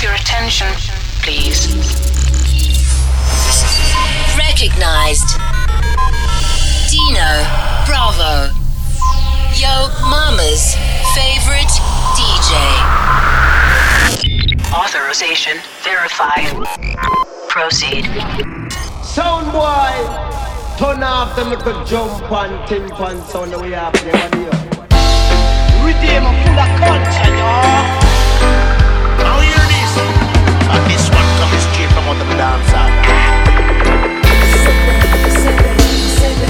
have your attention, please? Recognized. Dino Bravo. Yo Mama's favorite DJ. Authorization verified. Proceed. Sound boy, turn off the little jump and timpan sound that we have never hear. Rhythm full of culture, y'all. Oh. This one comes straight from out the dance What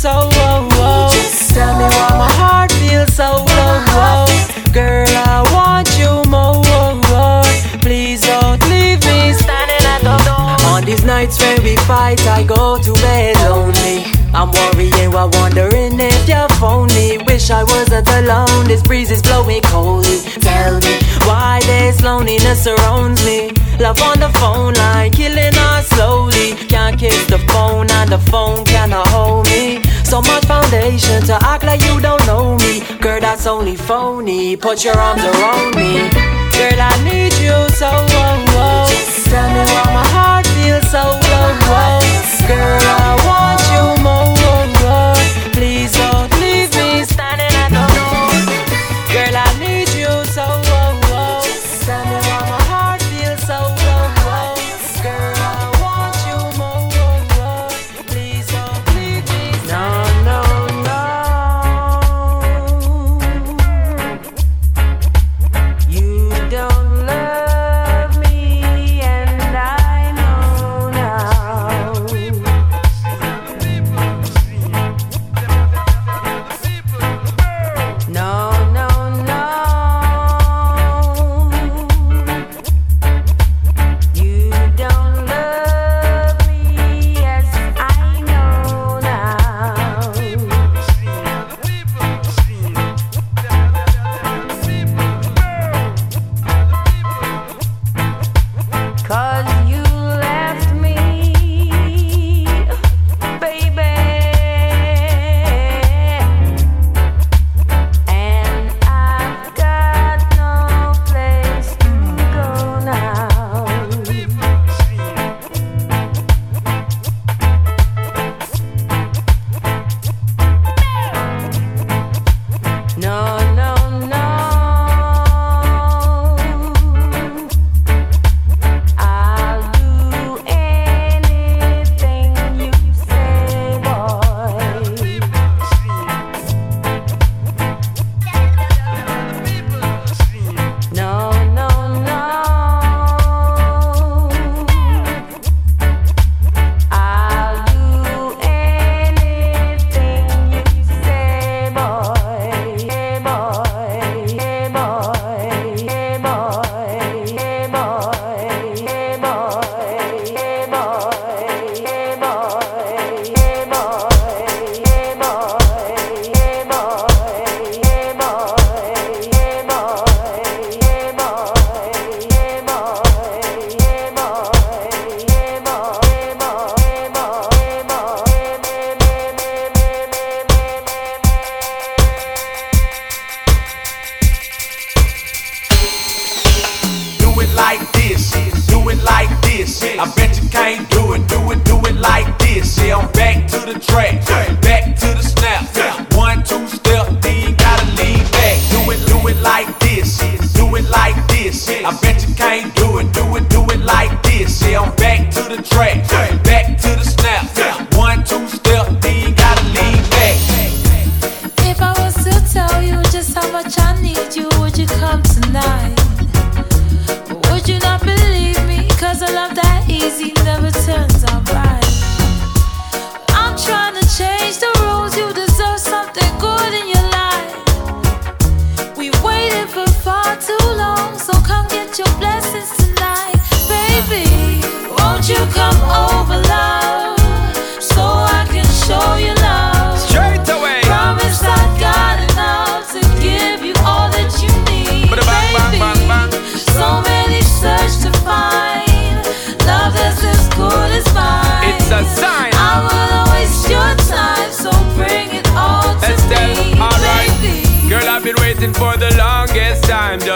so. Oh, oh. Tell me why my heart feels so low. Oh. oh. Girl, I want you more. Oh, oh. Please don't leave me standing at the door. On these nights when we fight, I go to bed lonely. I'm worrying while wondering if you're phony. Wish I wasn't alone. This breeze is blowing coldly. Tell me why this loneliness surrounds me. Love on the phone line, killing us slowly. Can't kiss the phone, and the phone cannot hold me. So much foundation to act like you don't know me. Girl, that's only phony. Put your arms around me. Girl, I need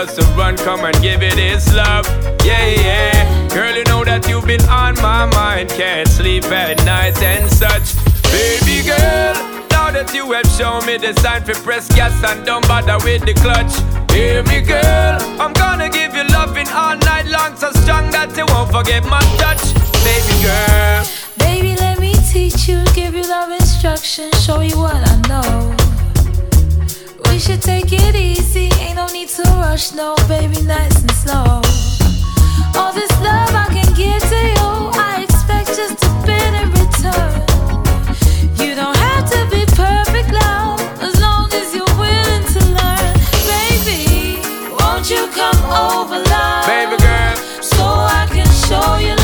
us to run, come and give it its love. Yeah, yeah. Girl, you know that you've been on my mind. Can't sleep at night and such. Baby girl, now that you have shown me the sign for press gas and don't bother with the clutch. Hear me, girl, I'm gonna give you loving all night long, so strong that you won't forget my touch. Baby girl, baby, let me teach you, give you love instruction, show you what I know. We should take it easy, ain't no need to rush, no, baby, nice and slow. All this love I can give to you, I expect just a bit in return. You don't have to be perfect, love, as long as you're willing to learn. Baby, won't you come over, love? Baby girl, so I can show you.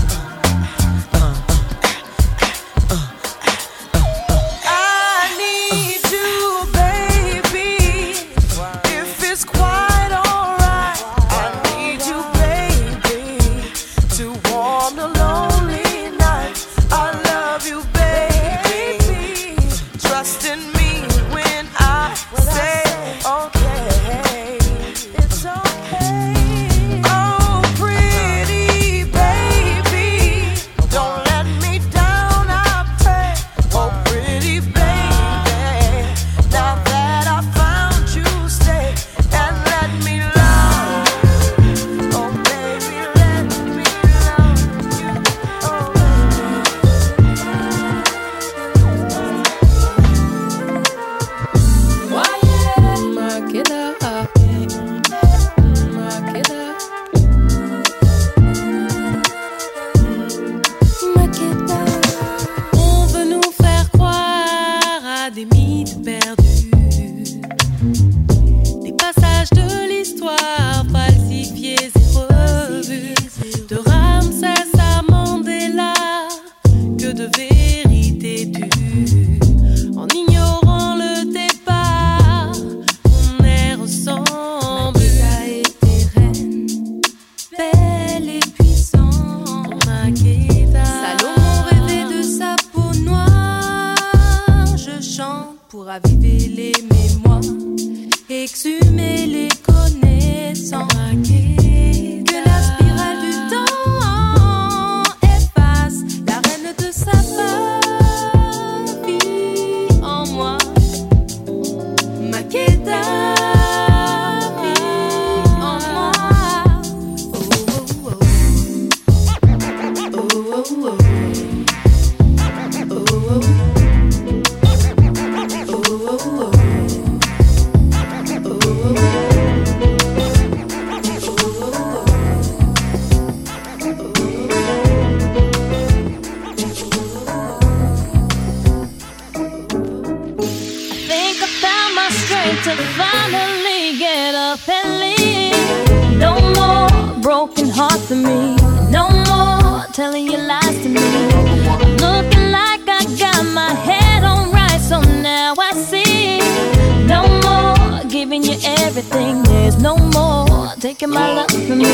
everything. There's no more taking my love from me.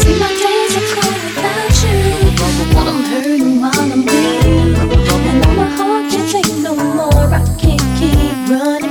See, my days are cold without you. But I'm hurting while I'm here. And now my heart can't take no more. I can't keep running.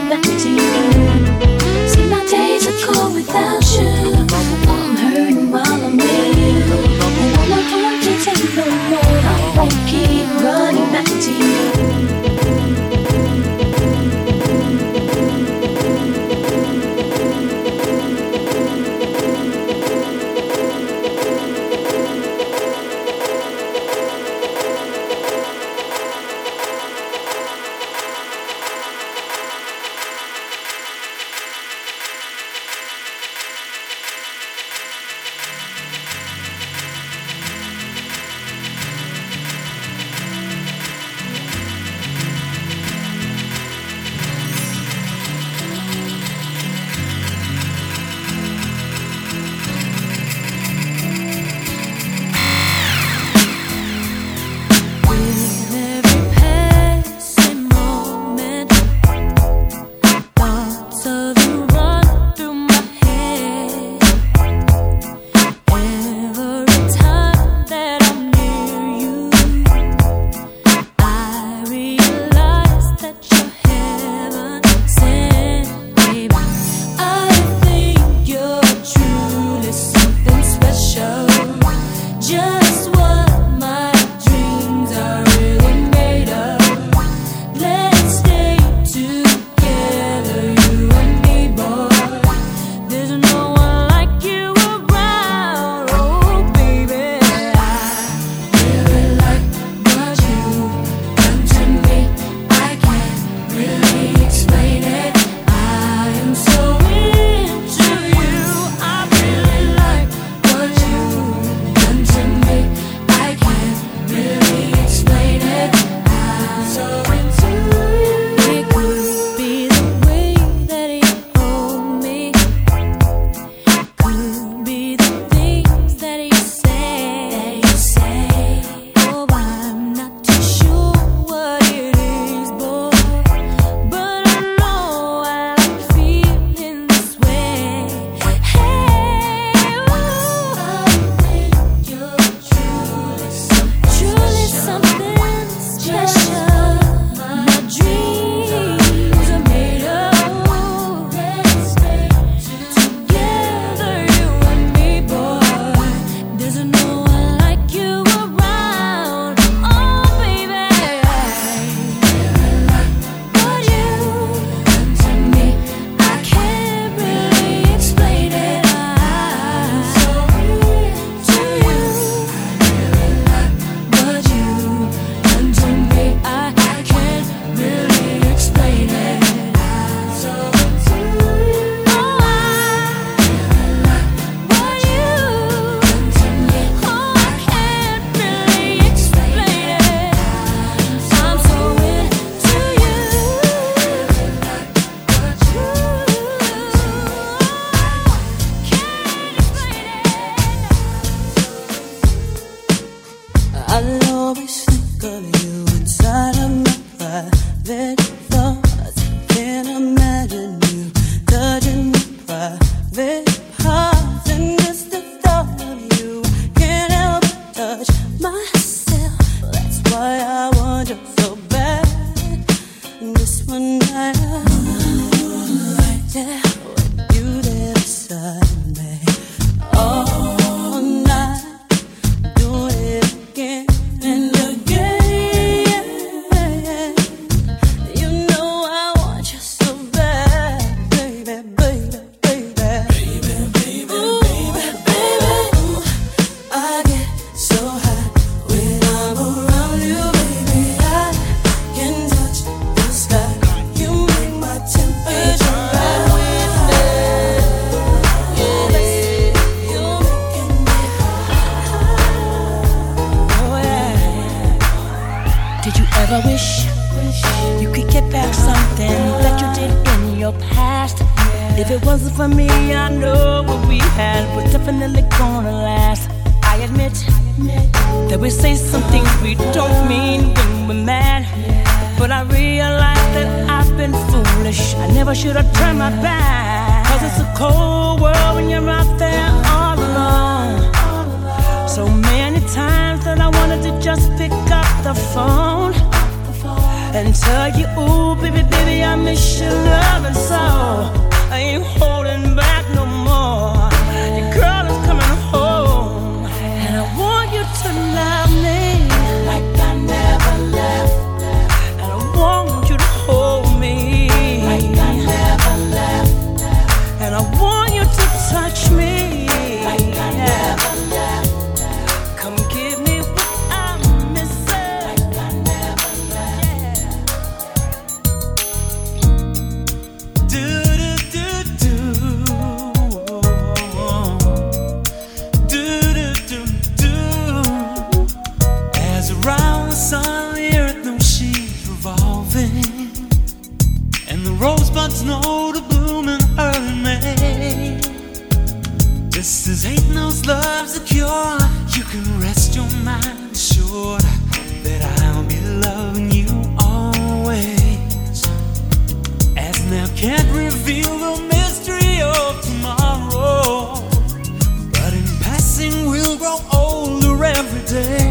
thoughts. Can't imagine you touching me private. for me, I know what we had was definitely gonna last. I admit that we say some things we don't mean when we're mad. But I realize that I've been foolish. I never should have turned my back. Cause it's a cold world when you're out there all alone. So many times that I wanted to just pick up the phone and tell you, ooh, baby, baby, I miss your love and soul. I ain't holding back no more. Know the bloom in early May. Just as ain't no love's a cure, you can rest your mind assured that I'll be loving you always. As now can't reveal the mystery of tomorrow, but in passing we'll grow older every day.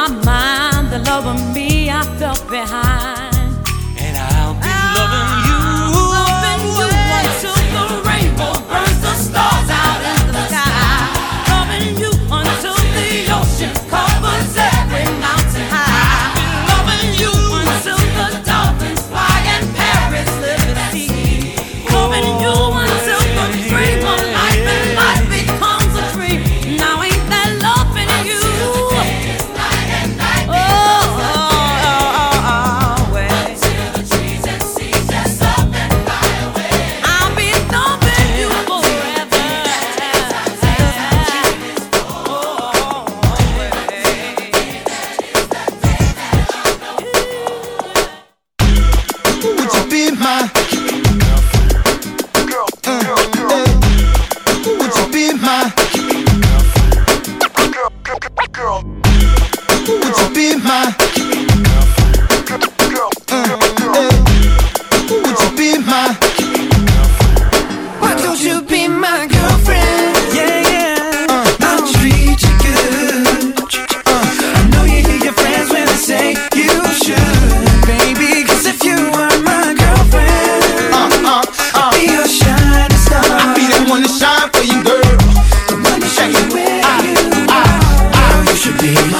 my mind the love of me I felt behind.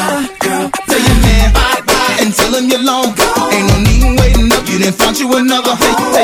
Tell your man bye bye and tell him you're long gone. Ain't no need waiting up. You didn't find you another. Hey,